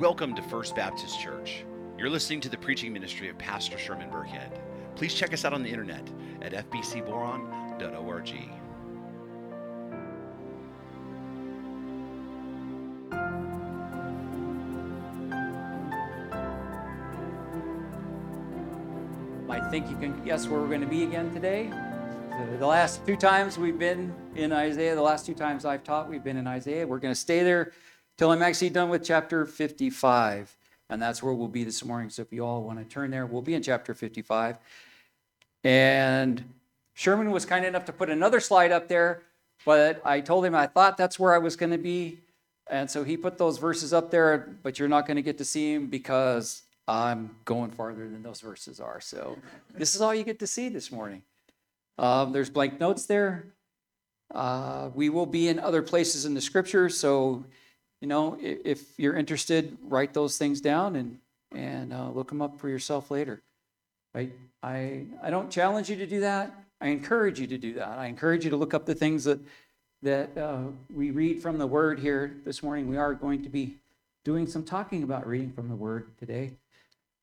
Welcome to First Baptist Church. You're listening to the preaching ministry of Pastor Sherman Burkhead. Please check us out on the internet at fbcboron.org. I think you can guess where we're going to be again today. The last two times we've been in Isaiah, the last two times I've taught, we've been in Isaiah. We're going to stay there till I'm actually done with chapter 55. And that's where we'll be this morning. So if you all want to turn there, we'll be in chapter 55. And Sherman was kind enough to put another slide up there, but I told him I thought that's where I was going to be. And so he put those verses up there, but you're not going to get to see them because I'm going farther than those verses are. So this is all you get to see this morning. Um, there's blank notes there. Uh, we will be in other places in the scripture. So, you know, if, you're interested, write those things down and, and uh, look them up for yourself later. Right? I, I don't challenge you to do that. I encourage you to do that. I encourage you to look up the things that, that uh, we read from the word here this morning. We are going to be doing some talking about reading from the word today.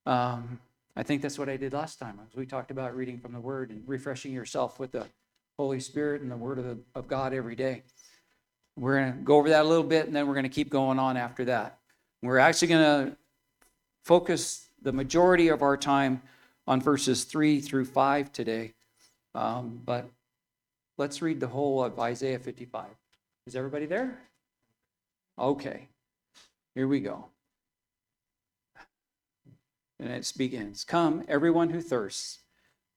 Um, I think that's what I did last time. We talked about reading from the Word and refreshing yourself with the Holy Spirit and the Word of, the, of God every day. We're going to go over that a little bit and then we're going to keep going on after that. We're actually going to focus the majority of our time on verses 3 through 5 today. Um, but let's read the whole of Isaiah 55. Is everybody there? Okay, here we go. And it begins Come, everyone who thirsts,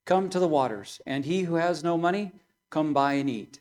come to the waters, and he who has no money, come buy and eat.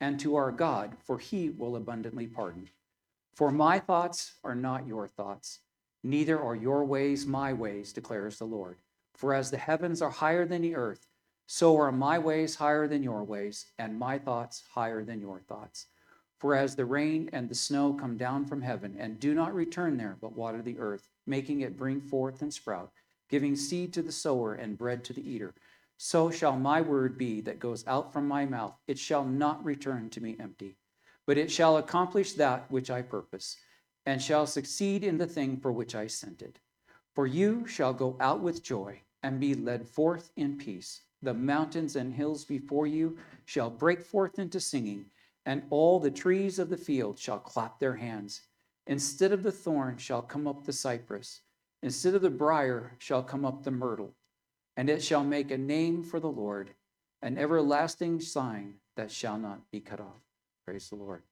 and to our God, for he will abundantly pardon. For my thoughts are not your thoughts, neither are your ways my ways, declares the Lord. For as the heavens are higher than the earth, so are my ways higher than your ways, and my thoughts higher than your thoughts. For as the rain and the snow come down from heaven and do not return there, but water the earth, making it bring forth and sprout, giving seed to the sower and bread to the eater, so shall my word be that goes out from my mouth. It shall not return to me empty, but it shall accomplish that which I purpose, and shall succeed in the thing for which I sent it. For you shall go out with joy and be led forth in peace. The mountains and hills before you shall break forth into singing and all the trees of the field shall clap their hands. Instead of the thorn shall come up the cypress, instead of the brier shall come up the myrtle, and it shall make a name for the Lord, an everlasting sign that shall not be cut off. Praise the Lord.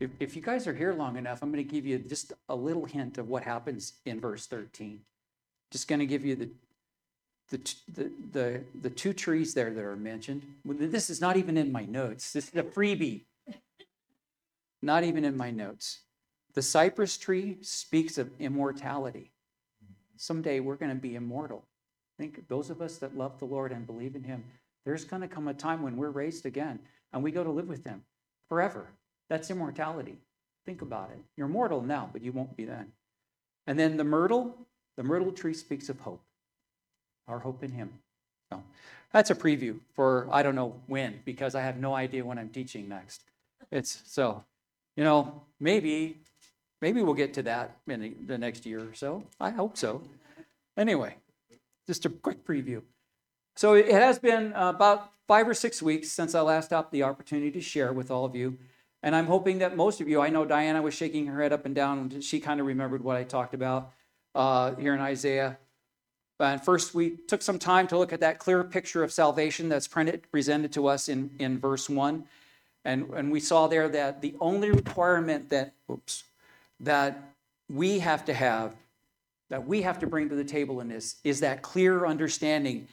If, if you guys are here long enough, I'm going to give you just a little hint of what happens in verse 13. Just going to give you the the, the, the, the two trees there that are mentioned. This is not even in my notes. This is a freebie. Not even in my notes. The cypress tree speaks of immortality. Someday we're going to be immortal. I think those of us that love the Lord and believe in Him, there's going to come a time when we're raised again and we go to live with Him forever. That's immortality. Think about it. You're mortal now, but you won't be then. And then the myrtle, the myrtle tree speaks of hope our hope in Him. So that's a preview for I don't know when because I have no idea when I'm teaching next. It's so, you know, maybe maybe we'll get to that in the next year or so. I hope so. Anyway, just a quick preview. So it has been about five or six weeks since I last had the opportunity to share with all of you And I'm hoping that most of you, I know Diana was shaking her head up and down, she kind of remembered what I talked about uh, here in Isaiah. And first, we took some time to look at that clear picture of salvation that's printed, presented to us in, in verse 1. And, and we saw there that the only requirement that, oops, that we have to have, that we have to bring to the table in this, is that clear understanding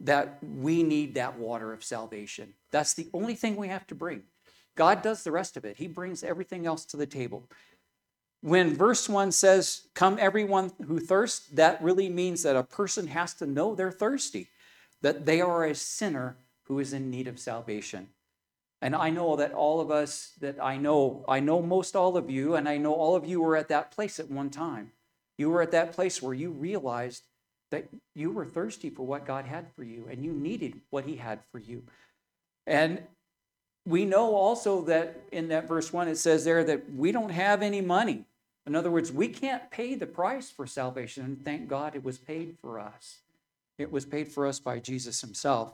that we need that water of salvation. That's the only thing we have to bring. God does the rest of it, He brings everything else to the table. When verse 1 says, Come everyone who thirsts, that really means that a person has to know they're thirsty, that they are a sinner who is in need of salvation. And I know that all of us that I know, I know most all of you, and I know all of you were at that place at one time. You were at that place where you realized that you were thirsty for what God had for you and you needed what He had for you. And we know also that in that verse 1, it says there that we don't have any money. In other words, we can't pay the price for salvation. And thank God it was paid for us. It was paid for us by Jesus Himself.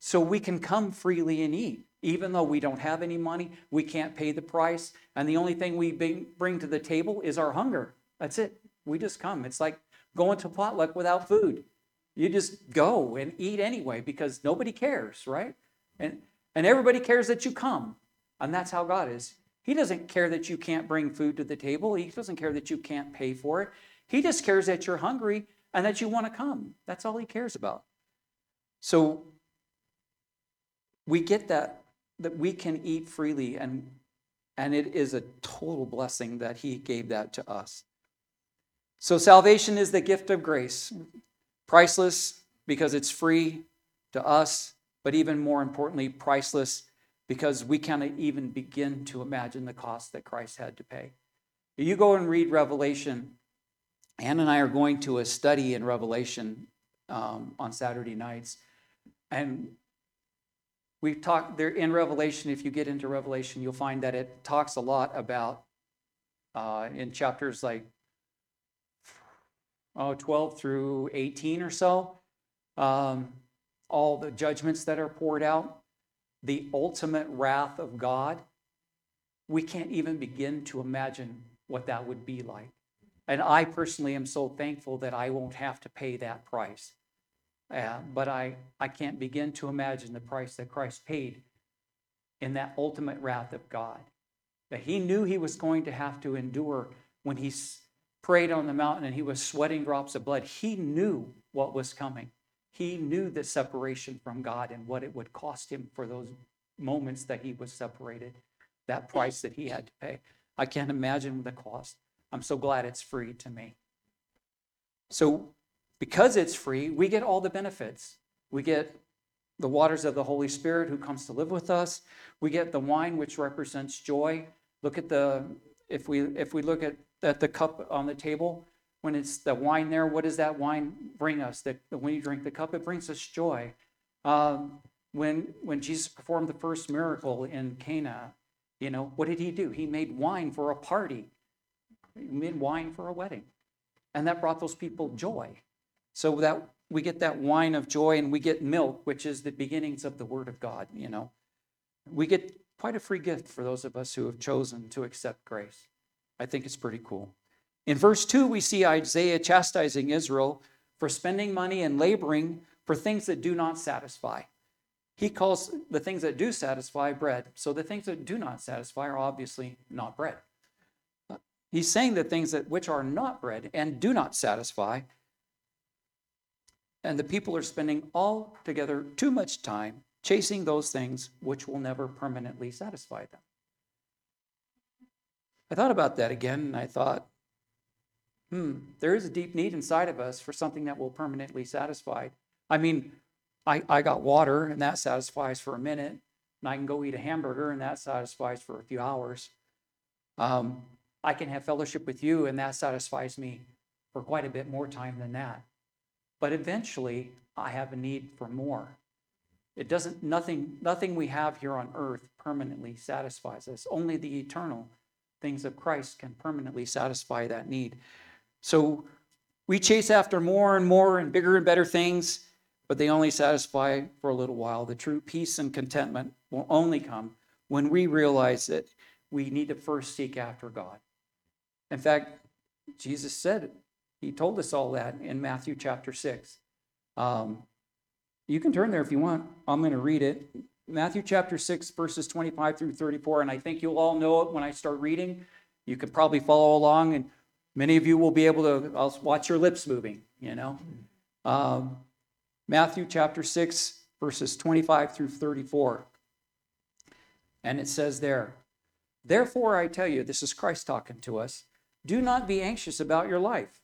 So we can come freely and eat. Even though we don't have any money, we can't pay the price. And the only thing we bring to the table is our hunger. That's it. We just come. It's like going to potluck without food. You just go and eat anyway because nobody cares, right? And and everybody cares that you come. And that's how God is. He doesn't care that you can't bring food to the table. He doesn't care that you can't pay for it. He just cares that you're hungry and that you want to come. That's all he cares about. So we get that that we can eat freely and and it is a total blessing that he gave that to us. So salvation is the gift of grace. Priceless because it's free to us but even more importantly, priceless because we can't even begin to imagine the cost that Christ had to pay. You go and read Revelation. Anne and I are going to a study in Revelation um, on Saturday nights. And we talk there in Revelation, if you get into Revelation, you'll find that it talks a lot about uh, in chapters like oh, 12 through 18 or so. Um, all the judgments that are poured out, the ultimate wrath of God, we can't even begin to imagine what that would be like. And I personally am so thankful that I won't have to pay that price. Uh, but I, I can't begin to imagine the price that Christ paid in that ultimate wrath of God. That he knew he was going to have to endure when he prayed on the mountain and he was sweating drops of blood. He knew what was coming. He knew the separation from God and what it would cost him for those moments that he was separated, that price that he had to pay. I can't imagine the cost. I'm so glad it's free to me. So, because it's free, we get all the benefits. We get the waters of the Holy Spirit who comes to live with us. We get the wine which represents joy. Look at the if we if we look at, at the cup on the table, when it's the wine there, what does that wine bring us? That when you drink the cup, it brings us joy. Um, when when Jesus performed the first miracle in Cana, you know what did he do? He made wine for a party. He made wine for a wedding, and that brought those people joy. So that we get that wine of joy, and we get milk, which is the beginnings of the Word of God. You know, we get quite a free gift for those of us who have chosen to accept grace. I think it's pretty cool. In verse 2, we see Isaiah chastising Israel for spending money and laboring for things that do not satisfy. He calls the things that do satisfy bread. So the things that do not satisfy are obviously not bread. He's saying the things that which are not bread and do not satisfy. And the people are spending altogether too much time chasing those things which will never permanently satisfy them. I thought about that again and I thought, hmm, there is a deep need inside of us for something that will permanently satisfy. I mean, I, I got water and that satisfies for a minute, and I can go eat a hamburger and that satisfies for a few hours. Um, I can have fellowship with you and that satisfies me for quite a bit more time than that. But eventually, I have a need for more. It doesn't, nothing, nothing we have here on earth permanently satisfies us. Only the eternal things of Christ can permanently satisfy that need. So we chase after more and more and bigger and better things, but they only satisfy for a little while. The true peace and contentment will only come when we realize that we need to first seek after God. In fact, Jesus said. He told us all that in Matthew chapter 6. Um, you can turn there if you want. I'm going to read it. Matthew chapter 6, verses 25 through 34. And I think you'll all know it when I start reading. You can probably follow along, and many of you will be able to I'll watch your lips moving, you know. Um, Matthew chapter 6, verses 25 through 34. And it says there, Therefore I tell you, this is Christ talking to us, do not be anxious about your life,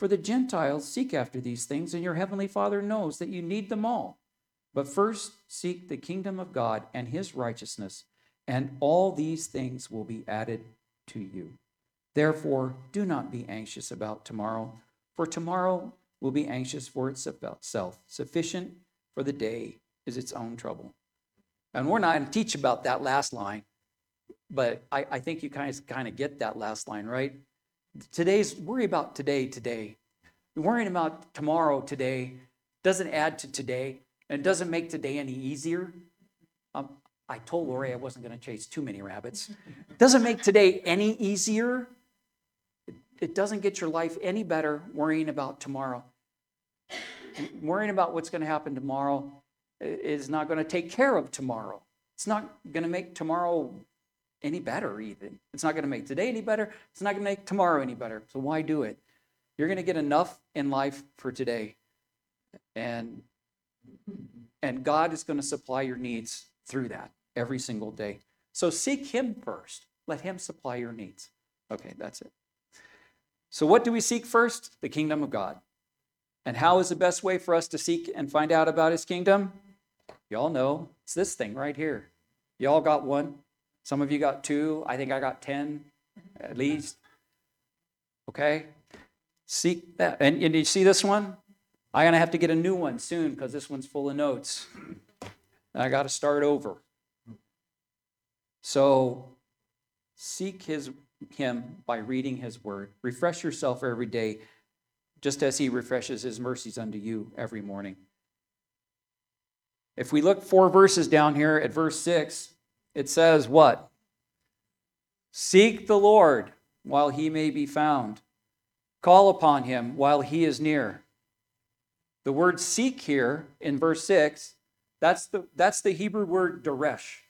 For the Gentiles seek after these things, and your heavenly Father knows that you need them all. But first seek the kingdom of God and his righteousness, and all these things will be added to you. Therefore, do not be anxious about tomorrow, for tomorrow will be anxious for itself. Sufficient for the day is its own trouble. And we're not going to teach about that last line, but I, I think you of kind of get that last line, right? Today's worry about today, today. Worrying about tomorrow, today doesn't add to today, and doesn't make today any easier. Um, I told Lori I wasn't going to chase too many rabbits. Doesn't make today any easier. It, it doesn't get your life any better worrying about tomorrow. worrying about what's going to happen tomorrow is not going to take care of tomorrow. It's not going to make tomorrow any better, even. It's not going to make today any better. It's not going to make tomorrow any better. So why do it? You're going to get enough in life for today. And and God is going to supply your needs through that every single day. So seek him first. Let him supply your needs. Okay, that's it. So what do we seek first? The kingdom of God. And how is the best way for us to seek and find out about his kingdom? Y'all know it's this thing right here. Y'all got one. Some of you got two. I think I got 10 at mm-hmm. least. Okay? Seek that. And, and you see this one? I'm going to have to get a new one soon because this one's full of notes. I got to start over. So seek his him by reading his word. Refresh yourself every day just as he refreshes his mercies unto you every morning. If we look four verses down here at verse 6, it says what? Seek the Lord while he may be found. Call upon him while he is near. The word seek here in verse 6, that's the, that's the Hebrew word daresh.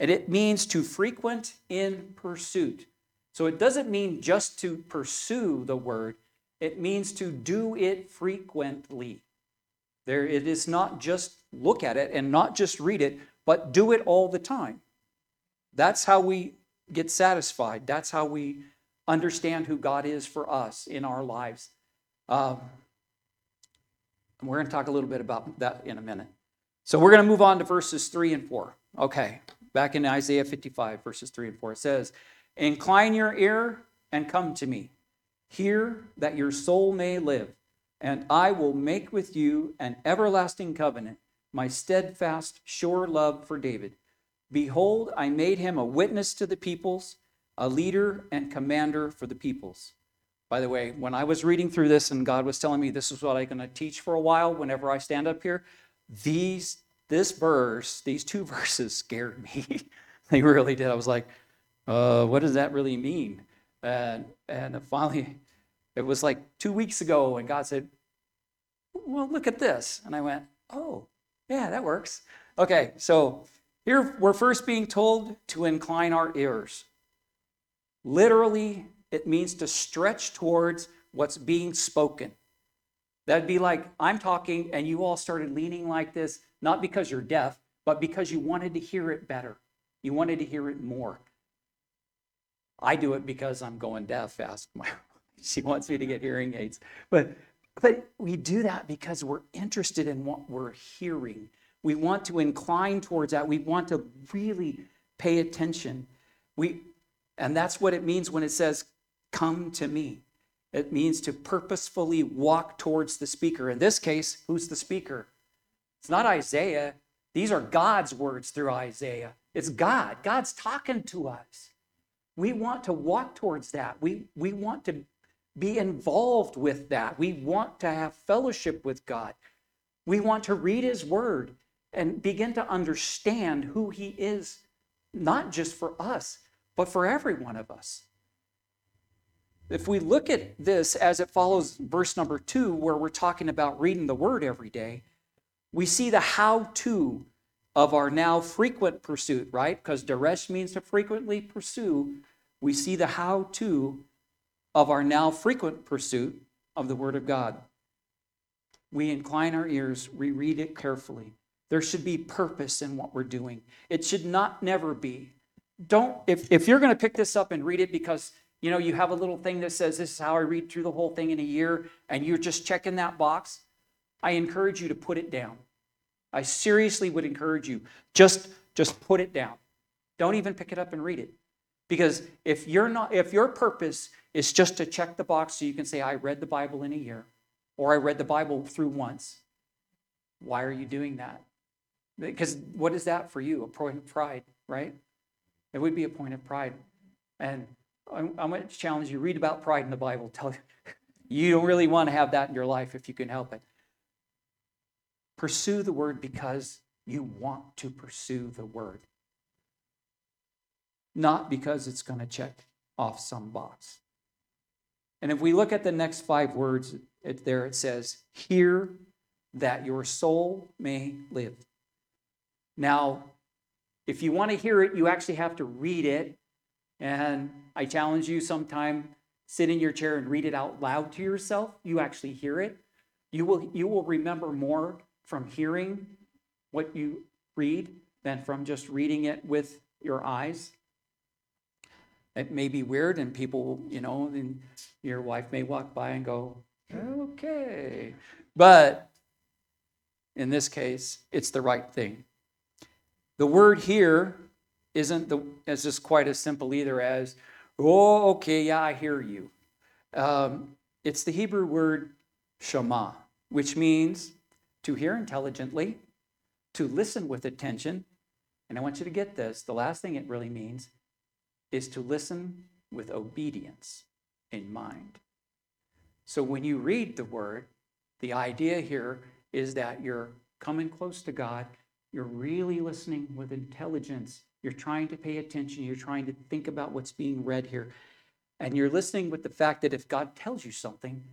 And it means to frequent in pursuit. So it doesn't mean just to pursue the word, it means to do it frequently. There, it is not just look at it and not just read it, but do it all the time. That's how we get satisfied. That's how we understand who God is for us in our lives. Um, and we're going to talk a little bit about that in a minute. So we're going to move on to verses 3 and 4. Okay, back in Isaiah 55, verses 3 and 4, it says, Incline your ear and come to me. Hear that your soul may live, and I will make with you an everlasting covenant, my steadfast, sure love for David. Behold, I made him a witness to the peoples, a leader and commander for the peoples. By the way, when I was reading through this and God was telling me this is what I'm going to teach for a while whenever I stand up here, these this verse, these two verses scared me. they really did. I was like, uh, what does that really mean? And and finally, it was like two weeks ago, and God said, Well, look at this. And I went, Oh, yeah, that works. Okay, so here we're first being told to incline our ears. Literally, it means to stretch towards what's being spoken. That'd be like I'm talking and you all started leaning like this, not because you're deaf, but because you wanted to hear it better. You wanted to hear it more. I do it because I'm going deaf. Ask my she wants me to get hearing aids. But but we do that because we're interested in what we're hearing. We want to incline towards that. We want to really pay attention. We and that's what it means when it says come to me. It means to purposefully walk towards the speaker. In this case, who's the speaker? It's not Isaiah. These are God's words through Isaiah. It's God. God's talking to us. We want to walk towards that. We, we want to be involved with that. We want to have fellowship with God. We want to read His Word and begin to understand who He is, not just for us, but for every one of us. If we look at this as it follows verse number two, where we're talking about reading the Word every day, we see the how to of our now frequent pursuit, right? Because daresh means to frequently pursue. We see the how to of our now frequent pursuit of the Word of God. We incline our ears, we read it carefully. There should be purpose in what we're doing. It should not never be. Don't, if, if you're going to pick this up and read it because you know you have a little thing that says this is how I read through the whole thing in a year, and you're just checking that box, I encourage you to put it down. I seriously would encourage you just just put it down. Don't even pick it up and read it. Because if you're not if your purpose is just to check the box so you can say, I read the Bible in a year, or I read the Bible through once. Why are you doing that? Because what is that for you? A point of pride, right? It would be a point of pride. And I'm, going to challenge you read about pride in the Bible. Tell you, you don't really want to have that in your life if you can help it. Pursue the word because you want to pursue the word, not because it's going to check off some box. And if we look at the next five words, it, there it says, Hear that your soul may live. Now, if you want to hear it, you actually have to read it. And I challenge you sometime sit in your chair and read it out loud to yourself. You actually hear it. You will, you will remember more from hearing what you read than from just reading it with your eyes. It may be weird, and people, you know, and your wife may walk by and go, okay. But in this case, it's the right thing. The word here isn't the, is just quite as simple either as, oh, okay, yeah, I hear you. Um, it's the Hebrew word shema, which means to hear intelligently, to listen with attention. And I want you to get this the last thing it really means is to listen with obedience in mind. So when you read the word, the idea here is that you're coming close to God, you're really listening with intelligence, you're trying to pay attention, you're trying to think about what's being read here. And you're listening with the fact that if God tells you something,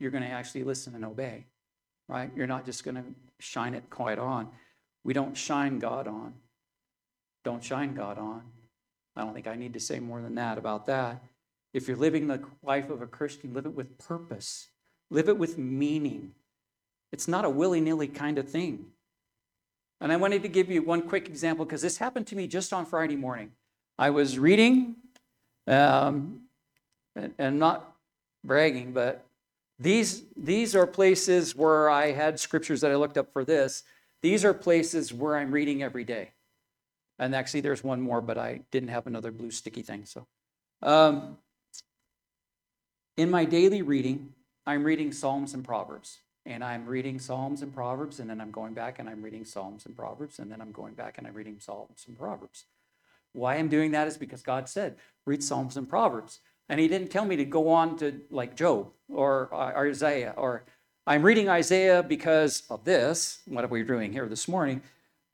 you're going to actually listen and obey, right? You're not just going to shine it quite on. We don't shine God on. Don't shine God on. I don't think I need to say more than that about that. If you're living the life of a Christian, live it with purpose, live it with meaning. It's not a willy nilly kind of thing. And I wanted to give you one quick example because this happened to me just on Friday morning. I was reading, um, and, and not bragging, but these, these are places where I had scriptures that I looked up for this. These are places where I'm reading every day. And actually, there's one more, but I didn't have another blue sticky thing. So, um, in my daily reading, I'm reading Psalms and Proverbs. And I'm reading Psalms and Proverbs, and then I'm going back and I'm reading Psalms and Proverbs, and then I'm going back and I'm reading Psalms and Proverbs. Why I'm doing that is because God said, read Psalms and Proverbs. And He didn't tell me to go on to like Job or, or Isaiah, or I'm reading Isaiah because of this, what are we doing here this morning?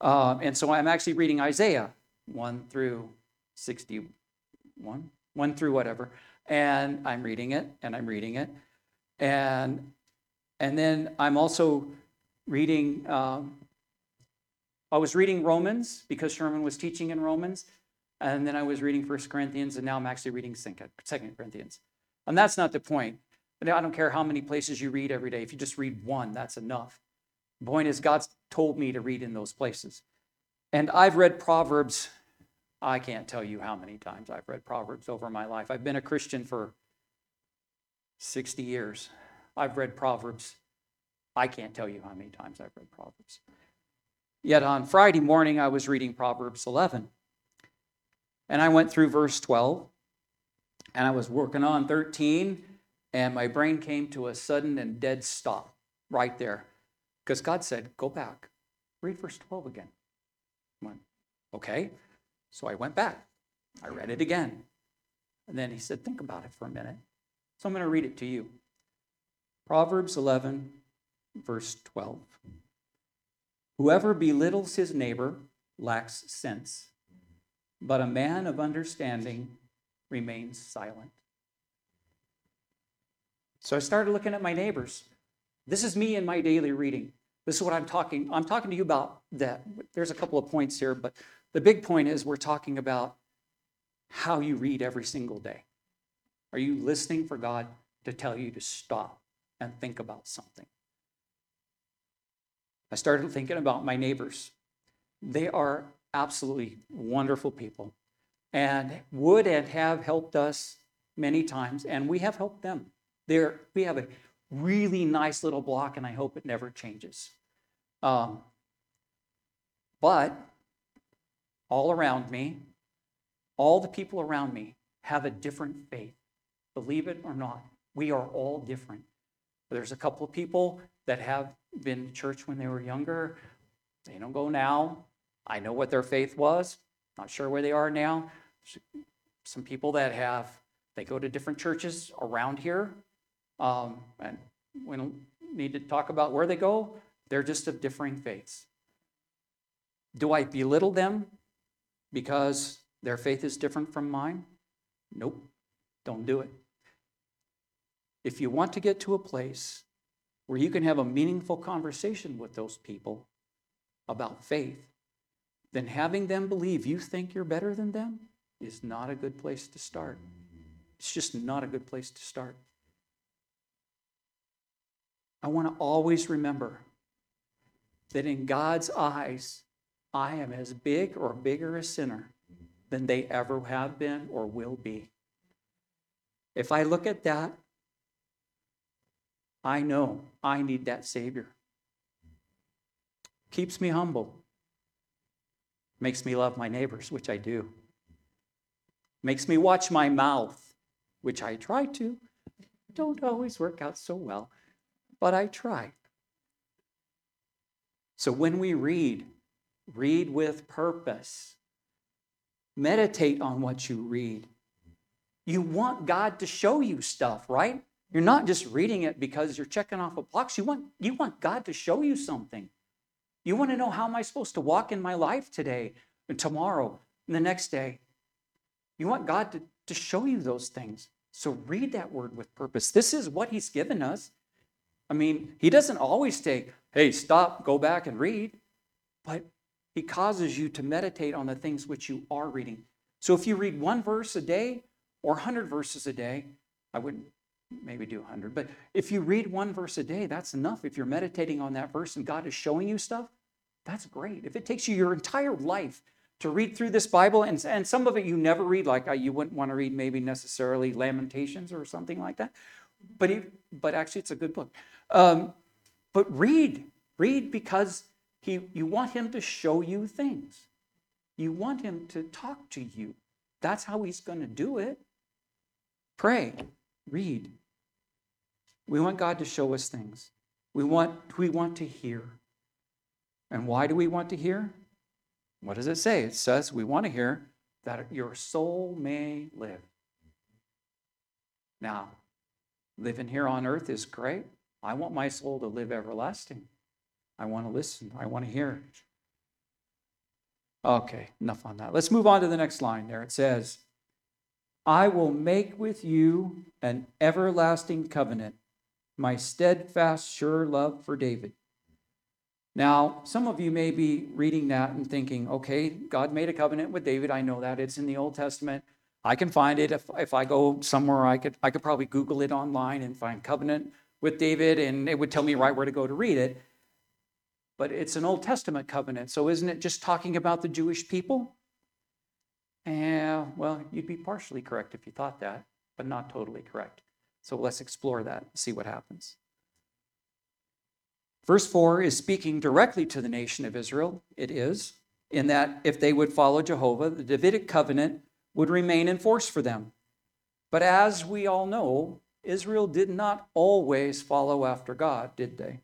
Uh, and so I'm actually reading Isaiah 1 through 61, 1 through whatever. And I'm reading it and I'm reading it. And, and then I'm also reading, um, I was reading Romans because Sherman was teaching in Romans. And then I was reading First Corinthians, and now I'm actually reading Second Corinthians. And that's not the point. I don't care how many places you read every day. If you just read one, that's enough. The point is, God's told me to read in those places. And I've read Proverbs, I can't tell you how many times I've read Proverbs over my life. I've been a Christian for 60 years. I've read Proverbs. I can't tell you how many times I've read Proverbs. Yet on Friday morning, I was reading Proverbs 11. And I went through verse 12, and I was working on 13, and my brain came to a sudden and dead stop right there. Because God said, Go back, read verse 12 again. I went, Okay. So I went back. I read it again. And then he said, Think about it for a minute. So I'm going to read it to you. Proverbs 11, verse 12. Whoever belittles his neighbor lacks sense, but a man of understanding remains silent. So I started looking at my neighbors. This is me in my daily reading. This is what I'm talking. I'm talking to you about that. There's a couple of points here, but the big point is we're talking about how you read every single day. Are you listening for God to tell you to stop and think about something? I started thinking about my neighbors. They are absolutely wonderful people and would and have helped us many times, and we have helped them. There, we have a really nice little block, and I hope it never changes. Um, but all around me, all the people around me have a different faith. Believe it or not, we are all different. There's a couple of people that have been to church when they were younger. They don't go now. I know what their faith was. Not sure where they are now. Some people that have, they go to different churches around here. Um, and we don't need to talk about where they go. They're just of differing faiths. Do I belittle them because their faith is different from mine? Nope. Don't do it. If you want to get to a place where you can have a meaningful conversation with those people about faith, then having them believe you think you're better than them is not a good place to start. It's just not a good place to start. I want to always remember that in God's eyes, I am as big or bigger a sinner than they ever have been or will be. If I look at that, I know I need that Savior. Keeps me humble. Makes me love my neighbors, which I do. Makes me watch my mouth, which I try to. Don't always work out so well, but I try. So when we read, read with purpose. Meditate on what you read. You want God to show you stuff, right? You're not just reading it because you're checking off a box. You want, you want God to show you something. You want to know how am I supposed to walk in my life today and tomorrow and the next day? You want God to, to show you those things. So read that word with purpose. This is what He's given us. I mean, He doesn't always say, hey, stop, go back and read, but He causes you to meditate on the things which you are reading. So if you read one verse a day or 100 verses a day, I wouldn't maybe do 100. But if you read one verse a day, that's enough. If you're meditating on that verse and God is showing you stuff, that's great. If it takes you your entire life to read through this Bible, and, and some of it you never read, like uh, you wouldn't want to read maybe necessarily Lamentations or something like that, but, he, but actually it's a good book. Um, but read, read because he, you want him to show you things. You want him to talk to you. That's how he's going to do it. Pray, read. We want God to show us things. We want, we want to hear. And why do we want to hear? What does it say? It says we want to hear that your soul may live. Now, living here on earth is great. I want my soul to live everlasting. I want to listen. I want to hear. Okay, enough on that. Let's move on to the next line there. It says, I will make with you an everlasting covenant, my steadfast, sure love for David. Now, some of you may be reading that and thinking, okay, God made a covenant with David. I know that. It's in the Old Testament. I can find it. If, if I go somewhere, I could, I could probably Google it online and find covenant with David, and it would tell me right where to go to read it. But it's an Old Testament covenant. So isn't it just talking about the Jewish people? And, well, you'd be partially correct if you thought that, but not totally correct. So let's explore that and see what happens. Verse 4 is speaking directly to the nation of Israel. It is, in that if they would follow Jehovah, the Davidic covenant would remain in force for them. But as we all know, Israel did not always follow after God, did they?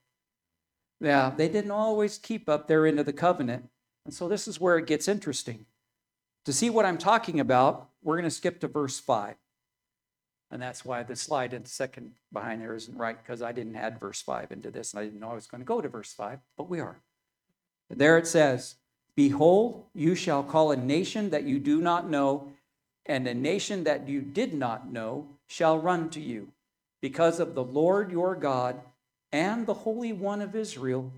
Yeah, they didn't always keep up their end of the covenant. And so this is where it gets interesting. To see what I'm talking about, we're going to skip to verse 5. And that's why the slide in the second behind there isn't right, because I didn't add verse 5 into this, and I didn't know I was going to go to verse 5, but we are. There it says, Behold, you shall call a nation that you do not know, and a nation that you did not know shall run to you, because of the Lord your God and the Holy One of Israel,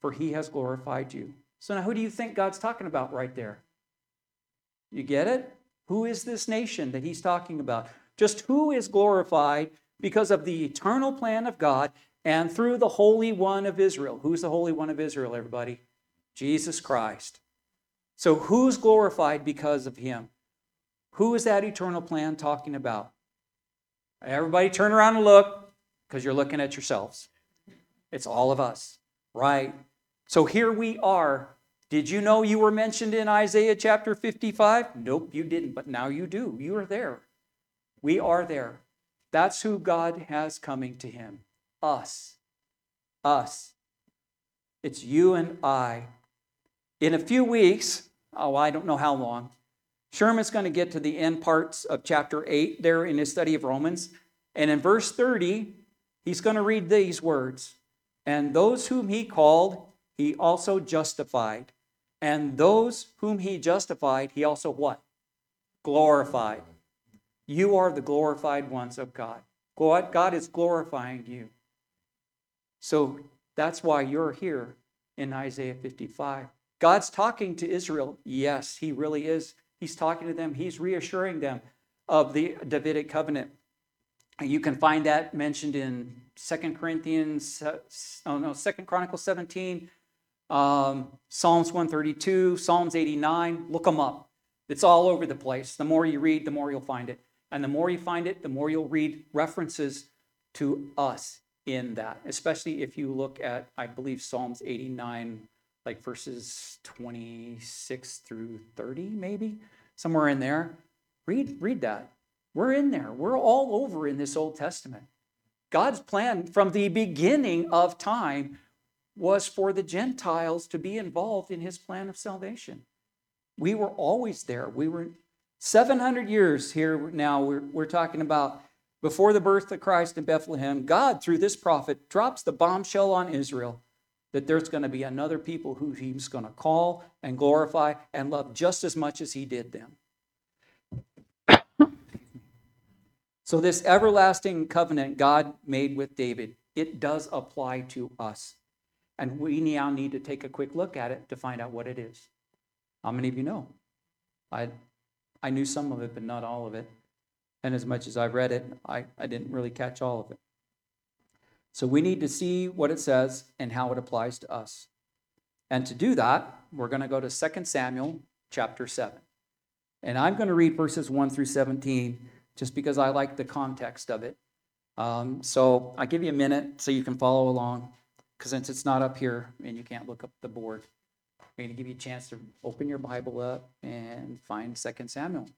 for he has glorified you. So now, who do you think God's talking about right there? You get it? Who is this nation that he's talking about? Just who is glorified because of the eternal plan of God and through the Holy One of Israel. Who's the Holy One of Israel, everybody? Jesus Christ. So who's glorified because of him? Who is that eternal plan talking about? Everybody turn around and look because you're looking at yourselves. It's all of us, right? So here we are. Did you know you were mentioned in Isaiah chapter 55? Nope, you didn't, but now you do. You are there. We are there. That's who God has coming to him. Us. Us. It's you and I. In a few weeks, oh, I don't know how long, Sherman's going to get to the end parts of chapter 8 there in his study of Romans. And in verse 30, he's going to read these words And those whom he called, he also justified. And those whom he justified, he also what? Glorified. You are the glorified ones of God. God is glorifying you. So that's why you're here in Isaiah 55. God's talking to Israel. Yes, he really is. He's talking to them. He's reassuring them of the Davidic covenant. You can find that mentioned in Second Corinthians, uh, oh no, Second Chronicles 17, um, Psalms 132, Psalms 89. Look them up. It's all over the place. The more you read, the more you'll find it. And the more you find it, the more you'll read references to us in that, especially if you look at, I believe, Psalms 89, like verses 26 through 30, maybe, somewhere in there. Read, read that. We're in there. We're all over in this Old Testament. God's plan from the beginning of time was for the Gentiles to be involved in his plan of salvation. We were always there. We were 700 years here now, we're, we're talking about before the birth of Christ in Bethlehem, God, through this prophet, drops the bombshell on Israel that there's going to be another people who he's going to call and glorify and love just as much as he did them. so, this everlasting covenant God made with David, it does apply to us. And we now need to take a quick look at it to find out what it is. How many of you know? I I knew some of it, but not all of it. And as much as I've read it, I, I didn't really catch all of it. So we need to see what it says and how it applies to us. And to do that, we're going to go to 2 Samuel chapter 7. And I'm going to read verses 1 through 17 just because I like the context of it. Um, so I'll give you a minute so you can follow along, because since it's not up here and you can't look up the board. I'm going to give you a chance to open your Bible up and find 2 Samuel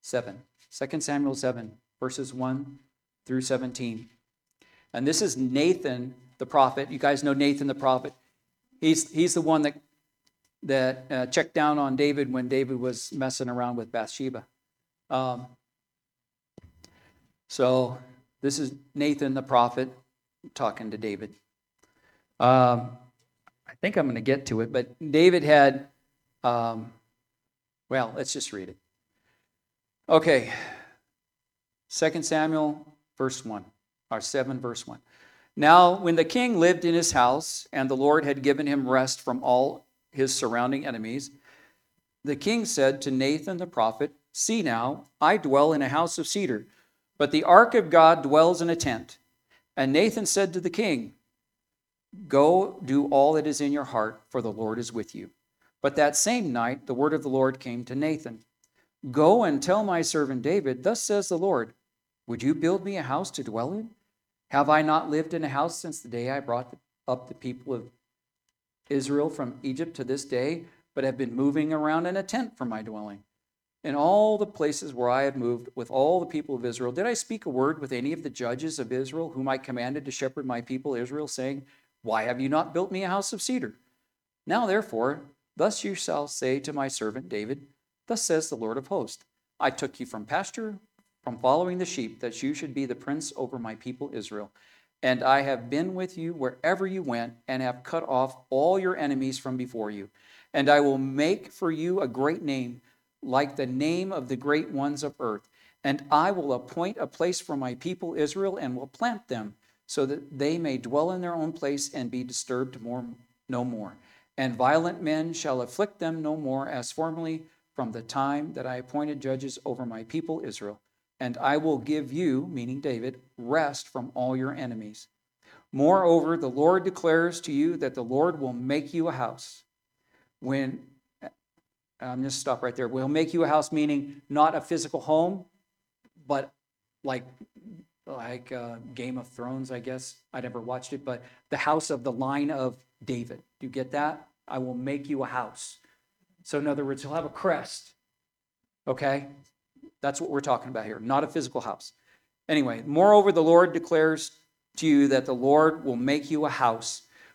7. 2 Samuel 7, verses 1 through 17. And this is Nathan the prophet. You guys know Nathan the prophet. He's, he's the one that, that uh, checked down on David when David was messing around with Bathsheba. Um, so this is Nathan the prophet talking to David. Um, I think I'm going to get to it, but David had, um, well, let's just read it. Okay, 2 Samuel, verse 1, or 7, verse 1. Now, when the king lived in his house, and the Lord had given him rest from all his surrounding enemies, the king said to Nathan the prophet, See now, I dwell in a house of cedar, but the ark of God dwells in a tent. And Nathan said to the king, Go do all that is in your heart, for the Lord is with you. But that same night, the word of the Lord came to Nathan Go and tell my servant David, Thus says the Lord, Would you build me a house to dwell in? Have I not lived in a house since the day I brought up the people of Israel from Egypt to this day, but have been moving around in a tent for my dwelling? In all the places where I have moved with all the people of Israel, did I speak a word with any of the judges of Israel, whom I commanded to shepherd my people Israel, saying, Why have you not built me a house of cedar? Now, therefore, thus you shall say to my servant David, Thus says the Lord of hosts I took you from pasture, from following the sheep, that you should be the prince over my people Israel. And I have been with you wherever you went, and have cut off all your enemies from before you. And I will make for you a great name, like the name of the great ones of earth. And I will appoint a place for my people Israel, and will plant them, so that they may dwell in their own place and be disturbed more, no more. And violent men shall afflict them no more as formerly from the time that I appointed judges over my people Israel. And I will give you, meaning David, rest from all your enemies. Moreover, the Lord declares to you that the Lord will make you a house. When, I'm just stop right there. We'll make you a house, meaning not a physical home, but like like uh, Game of Thrones, I guess. I never watched it, but the house of the line of David. Do you get that? I will make you a house. So, in other words, he'll have a crest. Okay? That's what we're talking about here, not a physical house. Anyway, moreover, the Lord declares to you that the Lord will make you a house.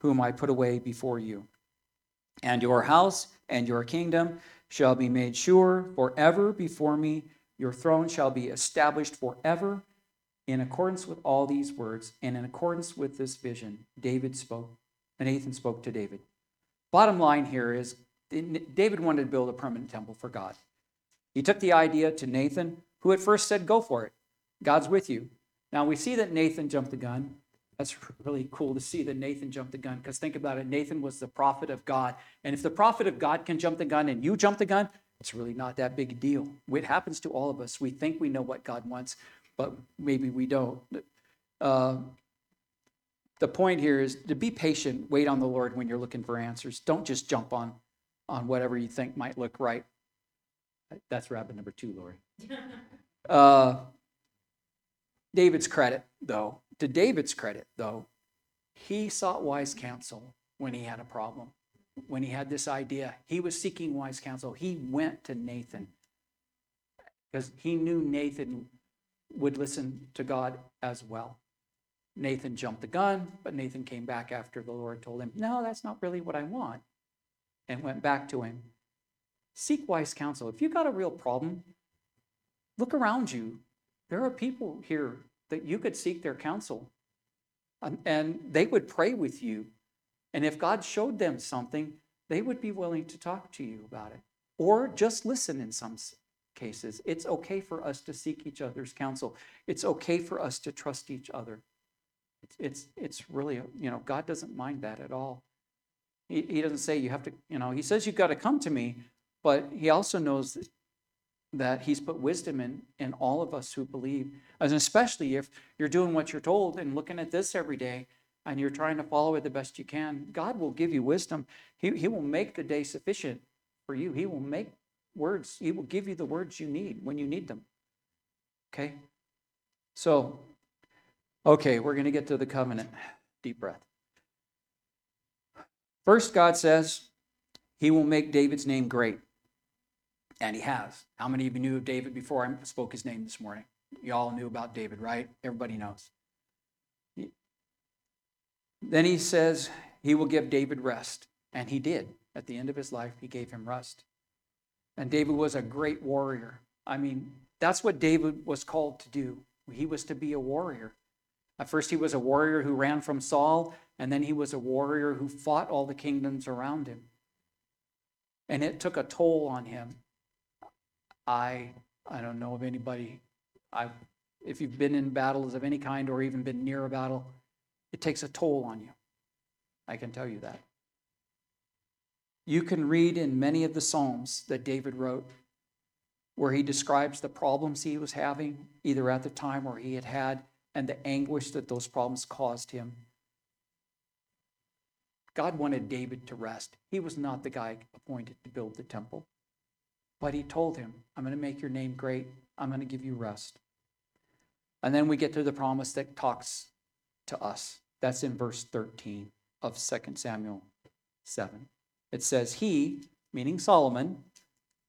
whom I put away before you. And your house and your kingdom shall be made sure forever before me. Your throne shall be established forever. In accordance with all these words and in accordance with this vision, David spoke, and Nathan spoke to David. Bottom line here is David wanted to build a permanent temple for God. He took the idea to Nathan, who at first said, Go for it. God's with you. Now we see that Nathan jumped the gun. That's really cool to see that Nathan jumped the gun because think about it. Nathan was the prophet of God. And if the prophet of God can jump the gun and you jump the gun, it's really not that big a deal. It happens to all of us. We think we know what God wants, but maybe we don't. Uh, the point here is to be patient, wait on the Lord when you're looking for answers. Don't just jump on on whatever you think might look right. That's rabbit number two, Lori. Uh, David's credit, though, to David's credit, though, he sought wise counsel when he had a problem. When he had this idea, he was seeking wise counsel. He went to Nathan because he knew Nathan would listen to God as well. Nathan jumped the gun, but Nathan came back after the Lord told him, No, that's not really what I want and went back to him. Seek wise counsel. If you've got a real problem, look around you. There are people here that you could seek their counsel, um, and they would pray with you. And if God showed them something, they would be willing to talk to you about it or just listen in some cases. It's okay for us to seek each other's counsel. It's okay for us to trust each other. It's, it's, it's really, you know, God doesn't mind that at all. He, he doesn't say you have to, you know, he says you've got to come to me, but he also knows that, that he's put wisdom in, in all of us who believe. And especially if you're doing what you're told and looking at this every day and you're trying to follow it the best you can, God will give you wisdom. He, he will make the day sufficient for you. He will make words, He will give you the words you need when you need them. Okay? So, okay, we're going to get to the covenant. Deep breath. First, God says he will make David's name great. And he has. How many of you knew of David before I spoke his name this morning? You all knew about David, right? Everybody knows. Then he says he will give David rest. And he did. At the end of his life, he gave him rest. And David was a great warrior. I mean, that's what David was called to do. He was to be a warrior. At first, he was a warrior who ran from Saul, and then he was a warrior who fought all the kingdoms around him. And it took a toll on him. I I don't know of anybody. I if you've been in battles of any kind or even been near a battle, it takes a toll on you. I can tell you that. You can read in many of the Psalms that David wrote where he describes the problems he was having, either at the time or he had had, and the anguish that those problems caused him. God wanted David to rest. He was not the guy appointed to build the temple. But he told him, I'm going to make your name great. I'm going to give you rest. And then we get to the promise that talks to us. That's in verse 13 of 2 Samuel 7. It says, He, meaning Solomon,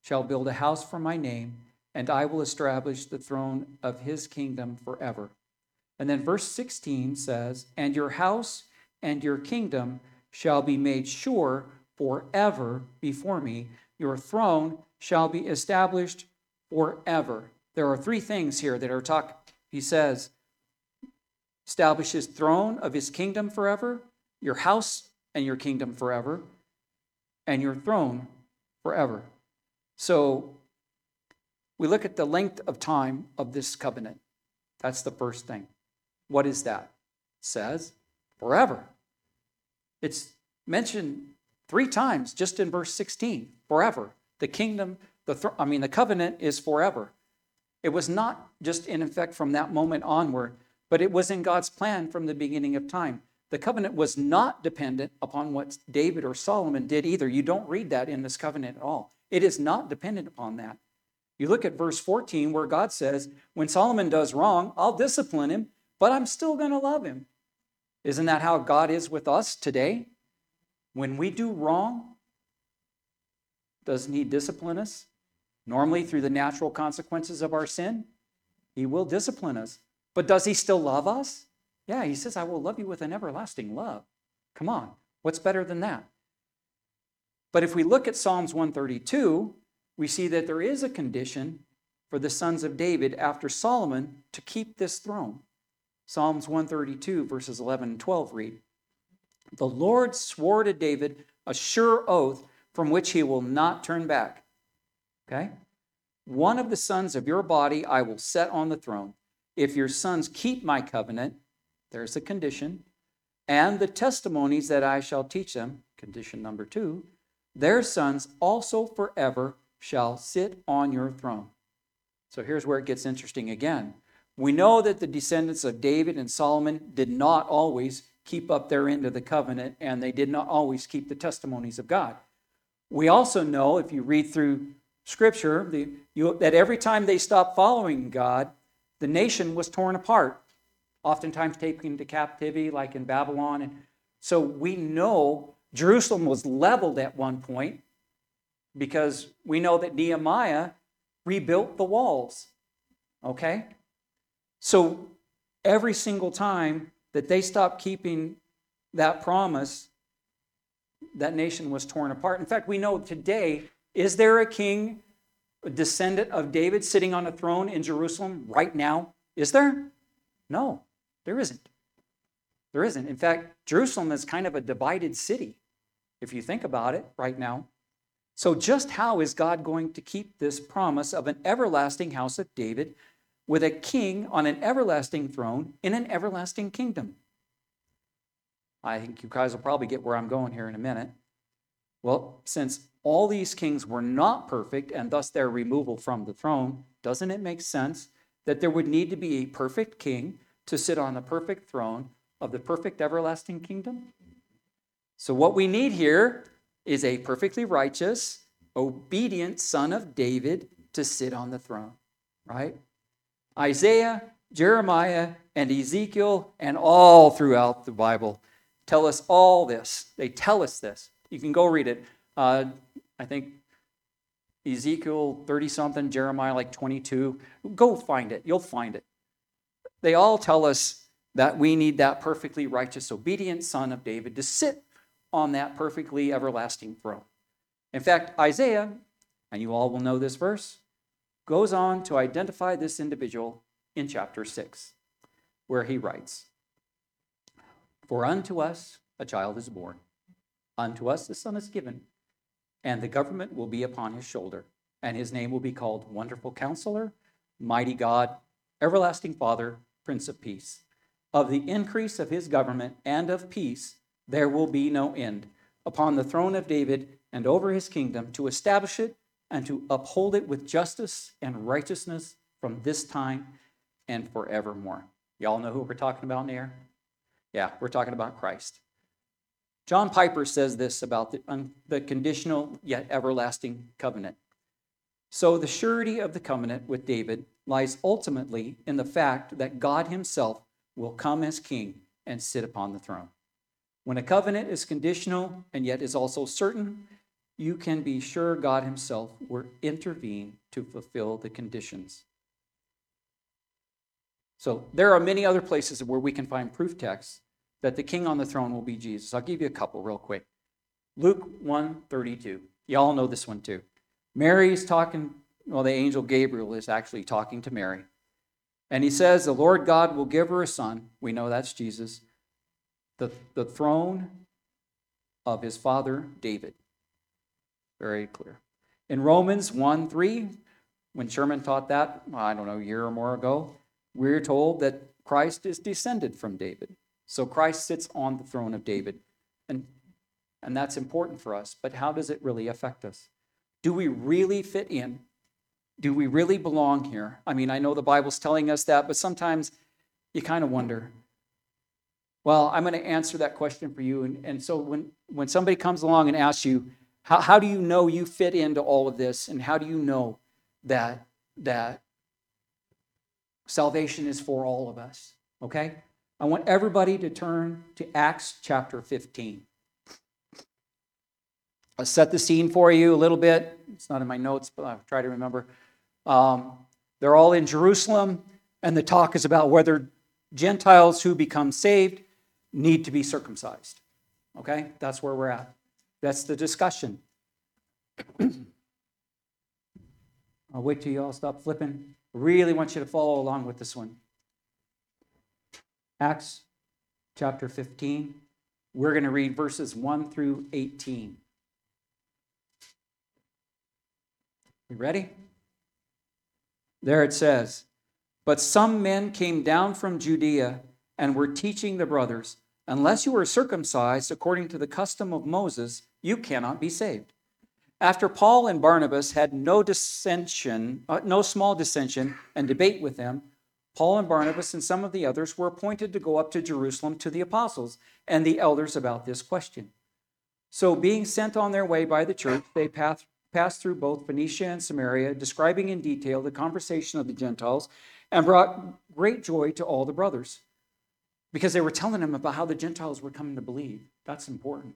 shall build a house for my name, and I will establish the throne of his kingdom forever. And then verse 16 says, And your house and your kingdom shall be made sure forever before me. Your throne shall be established forever. There are three things here that are talk. He says, establish his throne of his kingdom forever, your house and your kingdom forever, and your throne forever. So we look at the length of time of this covenant. That's the first thing. What is that? It says forever. It's mentioned three times just in verse 16 forever. The kingdom, the th- I mean, the covenant is forever. It was not just in effect from that moment onward, but it was in God's plan from the beginning of time. The covenant was not dependent upon what David or Solomon did either. You don't read that in this covenant at all. It is not dependent upon that. You look at verse 14 where God says, When Solomon does wrong, I'll discipline him, but I'm still going to love him. Isn't that how God is with us today? When we do wrong, doesn't He discipline us? Normally, through the natural consequences of our sin, He will discipline us. But does He still love us? Yeah, He says, I will love you with an everlasting love. Come on, what's better than that? But if we look at Psalms 132, we see that there is a condition for the sons of David after Solomon to keep this throne. Psalms 132, verses 11 and 12 read The Lord swore to David a sure oath from which he will not turn back. Okay? One of the sons of your body I will set on the throne. If your sons keep my covenant, there's a condition, and the testimonies that I shall teach them, condition number two, their sons also forever shall sit on your throne. So here's where it gets interesting again. We know that the descendants of David and Solomon did not always keep up their end of the covenant, and they did not always keep the testimonies of God. We also know, if you read through Scripture, the, you, that every time they stopped following God, the nation was torn apart, oftentimes taken into captivity, like in Babylon. And so we know Jerusalem was leveled at one point because we know that Nehemiah rebuilt the walls. Okay? So every single time that they stopped keeping that promise, that nation was torn apart. In fact, we know today, is there a king, a descendant of David, sitting on a throne in Jerusalem right now? Is there? No, there isn't. There isn't. In fact, Jerusalem is kind of a divided city, if you think about it right now. So, just how is God going to keep this promise of an everlasting house of David with a king on an everlasting throne in an everlasting kingdom? I think you guys will probably get where I'm going here in a minute. Well, since all these kings were not perfect and thus their removal from the throne, doesn't it make sense that there would need to be a perfect king to sit on the perfect throne of the perfect everlasting kingdom? So, what we need here is a perfectly righteous, obedient son of David to sit on the throne, right? Isaiah, Jeremiah, and Ezekiel, and all throughout the Bible tell us all this. They tell us this. You can go read it. Uh, I think Ezekiel 30 something, Jeremiah like 22. Go find it. You'll find it. They all tell us that we need that perfectly righteous, obedient son of David to sit on that perfectly everlasting throne. In fact, Isaiah, and you all will know this verse, goes on to identify this individual in chapter 6, where he writes For unto us a child is born, unto us a son is given, and the government will be upon his shoulder, and his name will be called Wonderful Counselor, Mighty God, Everlasting Father, Prince of Peace. Of the increase of his government and of peace, there will be no end upon the throne of David and over his kingdom to establish it and to uphold it with justice and righteousness from this time and forevermore. Y'all know who we're talking about there? Yeah, we're talking about Christ. John Piper says this about the, um, the conditional yet everlasting covenant. So, the surety of the covenant with David lies ultimately in the fact that God Himself will come as king and sit upon the throne. When a covenant is conditional and yet is also certain, you can be sure God Himself will intervene to fulfill the conditions. So there are many other places where we can find proof texts that the king on the throne will be Jesus. I'll give you a couple real quick. Luke 1 32. Y'all know this one too. Mary is talking, well, the angel Gabriel is actually talking to Mary. And he says, The Lord God will give her a son. We know that's Jesus. The, the throne of his father David. Very clear. In Romans 1 3, when Sherman taught that, I don't know, a year or more ago, we're told that Christ is descended from David. So Christ sits on the throne of David. And, and that's important for us. But how does it really affect us? Do we really fit in? Do we really belong here? I mean, I know the Bible's telling us that, but sometimes you kind of wonder. Well, I'm going to answer that question for you. And, and so when, when somebody comes along and asks you, how, how do you know you fit into all of this? And how do you know that, that salvation is for all of us? Okay? I want everybody to turn to Acts chapter 15. I'll set the scene for you a little bit. It's not in my notes, but I'll try to remember. Um, they're all in Jerusalem, and the talk is about whether Gentiles who become saved need to be circumcised. Okay? That's where we're at. That's the discussion. I'll wait till you all stop flipping. Really want you to follow along with this one. Acts chapter 15. We're going to read verses 1 through 18. You ready? There it says, But some men came down from Judea and were teaching the brothers, Unless you are circumcised according to the custom of Moses, you cannot be saved. After Paul and Barnabas had no dissension, uh, no small dissension and debate with them, Paul and Barnabas and some of the others were appointed to go up to Jerusalem to the apostles and the elders about this question. So, being sent on their way by the church, they passed, passed through both Phoenicia and Samaria, describing in detail the conversation of the Gentiles, and brought great joy to all the brothers because they were telling them about how the Gentiles were coming to believe. That's important.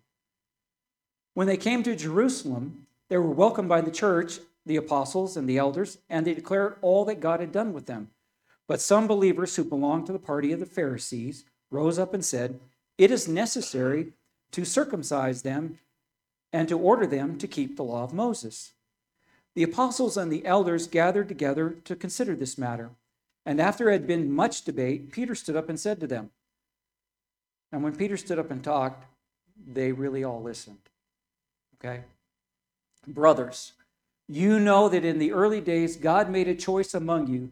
When they came to Jerusalem, they were welcomed by the church, the apostles, and the elders, and they declared all that God had done with them. But some believers who belonged to the party of the Pharisees rose up and said, It is necessary to circumcise them and to order them to keep the law of Moses. The apostles and the elders gathered together to consider this matter. And after there had been much debate, Peter stood up and said to them, and when Peter stood up and talked, they really all listened. Okay? Brothers, you know that in the early days God made a choice among you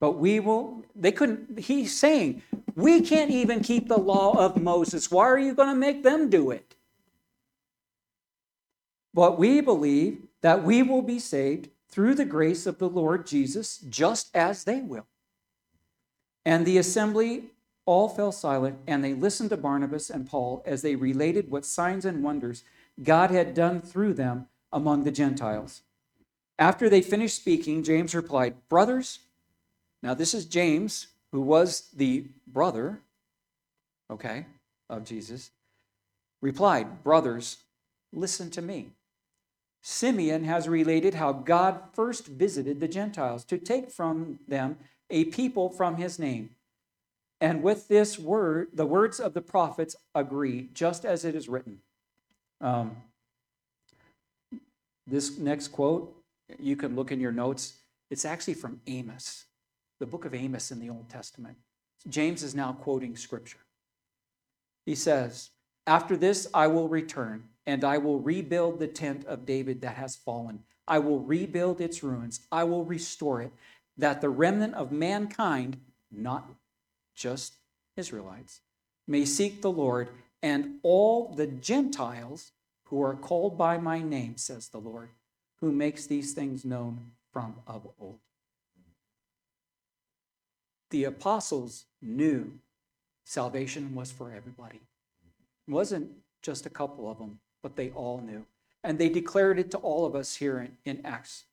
But we will, they couldn't, he's saying, we can't even keep the law of Moses. Why are you going to make them do it? But we believe that we will be saved through the grace of the Lord Jesus, just as they will. And the assembly all fell silent, and they listened to Barnabas and Paul as they related what signs and wonders God had done through them among the Gentiles. After they finished speaking, James replied, Brothers, now this is James, who was the brother, okay, of Jesus, replied, Brothers, listen to me. Simeon has related how God first visited the Gentiles to take from them a people from his name. And with this word, the words of the prophets agree, just as it is written. Um, this next quote, you can look in your notes. It's actually from Amos, the book of Amos in the Old Testament. James is now quoting scripture. He says, After this I will return, and I will rebuild the tent of David that has fallen. I will rebuild its ruins. I will restore it, that the remnant of mankind, not just Israelites, may seek the Lord, and all the Gentiles who are called by my name, says the Lord, who makes these things known from of old. The apostles knew salvation was for everybody. It wasn't just a couple of them, but they all knew. And they declared it to all of us here in, in Acts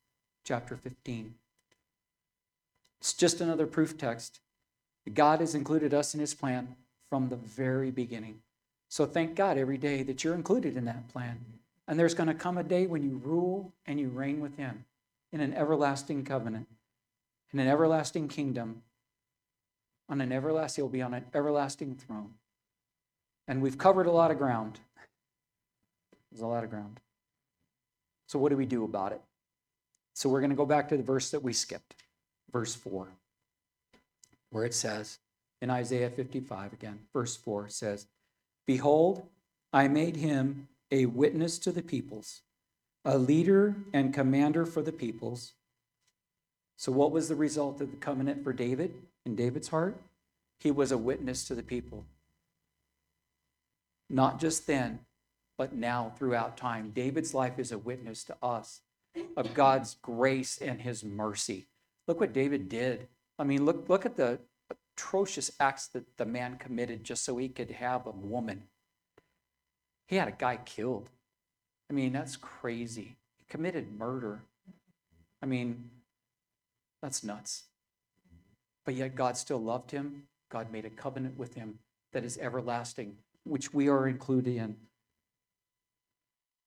chapter 15. It's just another proof text. God has included us in his plan from the very beginning. So thank God every day that you're included in that plan. And there's going to come a day when you rule and you reign with him in an everlasting covenant, in an everlasting kingdom, on an everlasting, he'll be on an everlasting throne. And we've covered a lot of ground. There's a lot of ground. So, what do we do about it? So, we're going to go back to the verse that we skipped, verse 4, where it says in Isaiah 55 again, verse 4 says, Behold, I made him a witness to the peoples, a leader and commander for the peoples. So, what was the result of the covenant for David in David's heart? He was a witness to the people. Not just then, but now throughout time. David's life is a witness to us of God's grace and his mercy. Look what David did. I mean, look, look at the atrocious acts that the man committed just so he could have a woman. He had a guy killed. I mean, that's crazy. He committed murder. I mean, that's nuts. But yet God still loved him. God made a covenant with him that is everlasting, which we are included in.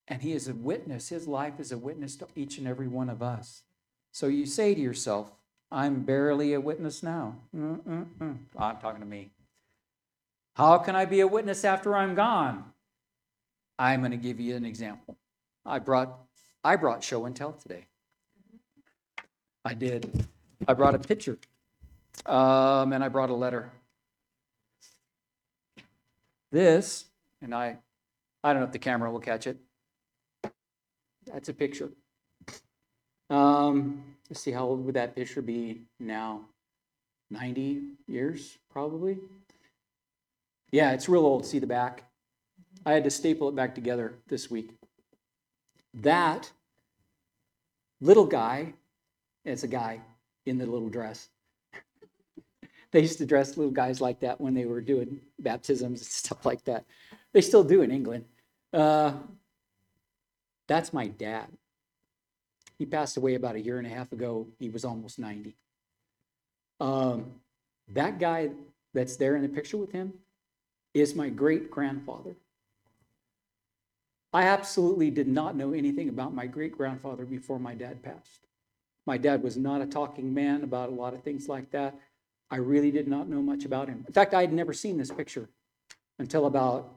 And he is a witness. His life is a witness to each and every one of us. So you say to yourself, I'm barely a witness now. Mm-mm-mm. Ah, I'm talking to me. How can I be a witness after I'm gone? I'm going to give you an example. I brought I brought show and tell today. I did. I brought a picture, um, and I brought a letter. This, and I, I don't know if the camera will catch it. That's a picture. Um, let's see, how old would that picture be now? 90 years, probably? Yeah, it's real old. See the back? I had to staple it back together this week. That little guy, it's a guy in the little dress. they used to dress little guys like that when they were doing baptisms and stuff like that. They still do in England. Uh, that's my dad. He passed away about a year and a half ago. He was almost 90. Um, that guy that's there in the picture with him is my great grandfather. I absolutely did not know anything about my great grandfather before my dad passed. My dad was not a talking man about a lot of things like that. I really did not know much about him. In fact, I had never seen this picture until about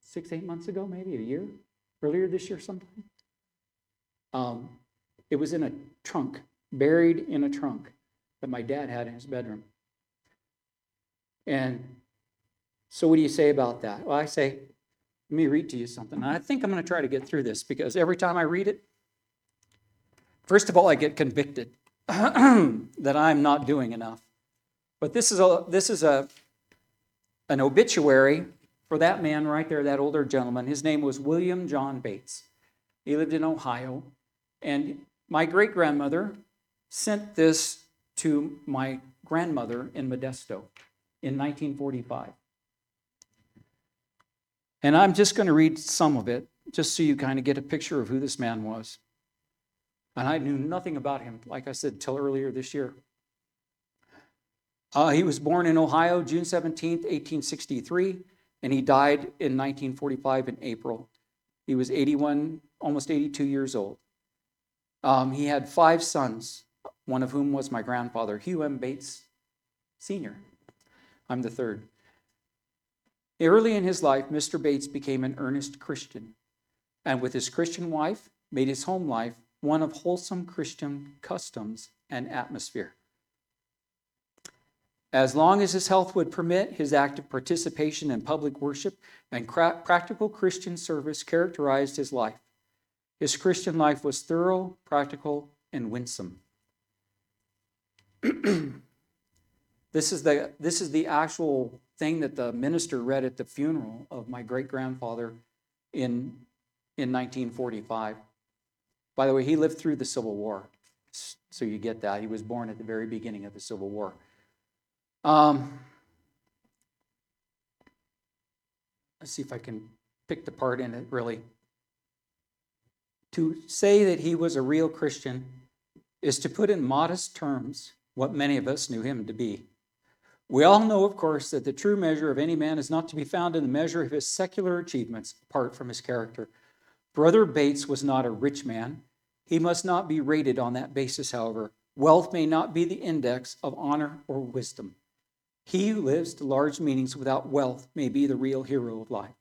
six, eight months ago, maybe a year, earlier this year sometime. Um, it was in a trunk, buried in a trunk that my dad had in his bedroom. And so, what do you say about that? Well, I say, let me read to you something. And I think I'm going to try to get through this because every time I read it, first of all, I get convicted that I'm not doing enough. But this is a this is a an obituary for that man right there, that older gentleman. His name was William John Bates. He lived in Ohio, and my great grandmother sent this to my grandmother in Modesto. in 1945. And I'm just going to read some of it, just so you kind of get a picture of who this man was. And I knew nothing about him, like I said, till earlier this year. Uh, he was born in Ohio, June 17th, 1863, and he died in 1945 in April. He was 81, almost 82 years old. Um, he had five sons, one of whom was my grandfather, Hugh M. Bates Sr. I'm the third. Early in his life, Mr. Bates became an earnest Christian, and with his Christian wife, made his home life one of wholesome Christian customs and atmosphere. As long as his health would permit, his active participation in public worship and cra- practical Christian service characterized his life. His Christian life was thorough, practical, and winsome. this, is the, this is the actual thing that the minister read at the funeral of my great grandfather in, in 1945. By the way, he lived through the Civil War, so you get that. He was born at the very beginning of the Civil War. Um, let's see if I can pick the part in it really. To say that he was a real Christian is to put in modest terms what many of us knew him to be. We all know, of course, that the true measure of any man is not to be found in the measure of his secular achievements apart from his character. Brother Bates was not a rich man. He must not be rated on that basis, however. Wealth may not be the index of honor or wisdom. He who lives to large meanings without wealth may be the real hero of life.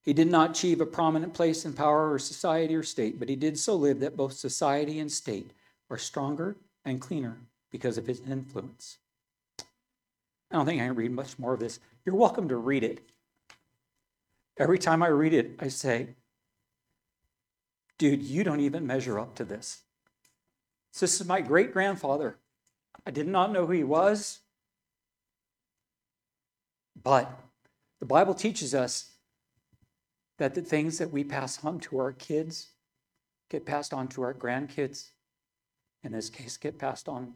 He did not achieve a prominent place in power or society or state, but he did so live that both society and state are stronger and cleaner because of his influence. I don't think I can read much more of this. You're welcome to read it. Every time I read it, I say, dude, you don't even measure up to this. This is my great grandfather. I did not know who he was. But the Bible teaches us that the things that we pass on to our kids get passed on to our grandkids. In this case, get passed on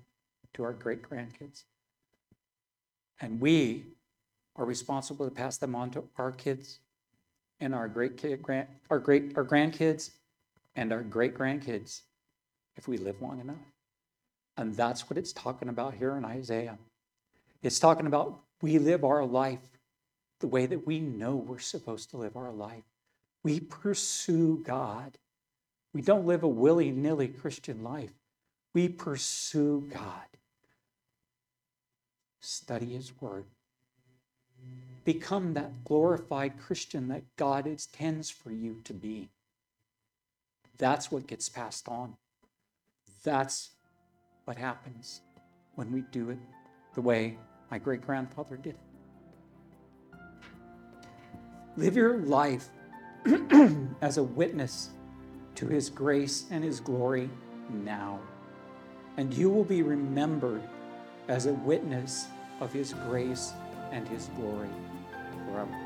to our great grandkids. And we are responsible to pass them on to our kids and our great grand, our great our grandkids and our great grandkids if we live long enough. And that's what it's talking about here in Isaiah. It's talking about we live our life the way that we know we're supposed to live our life. We pursue God. We don't live a willy nilly Christian life. We pursue God. Study His Word. Become that glorified Christian that God intends for you to be. That's what gets passed on. That's what happens when we do it the way my great grandfather did. Live your life as a witness to his grace and his glory now. And you will be remembered as a witness of his grace and his glory forever.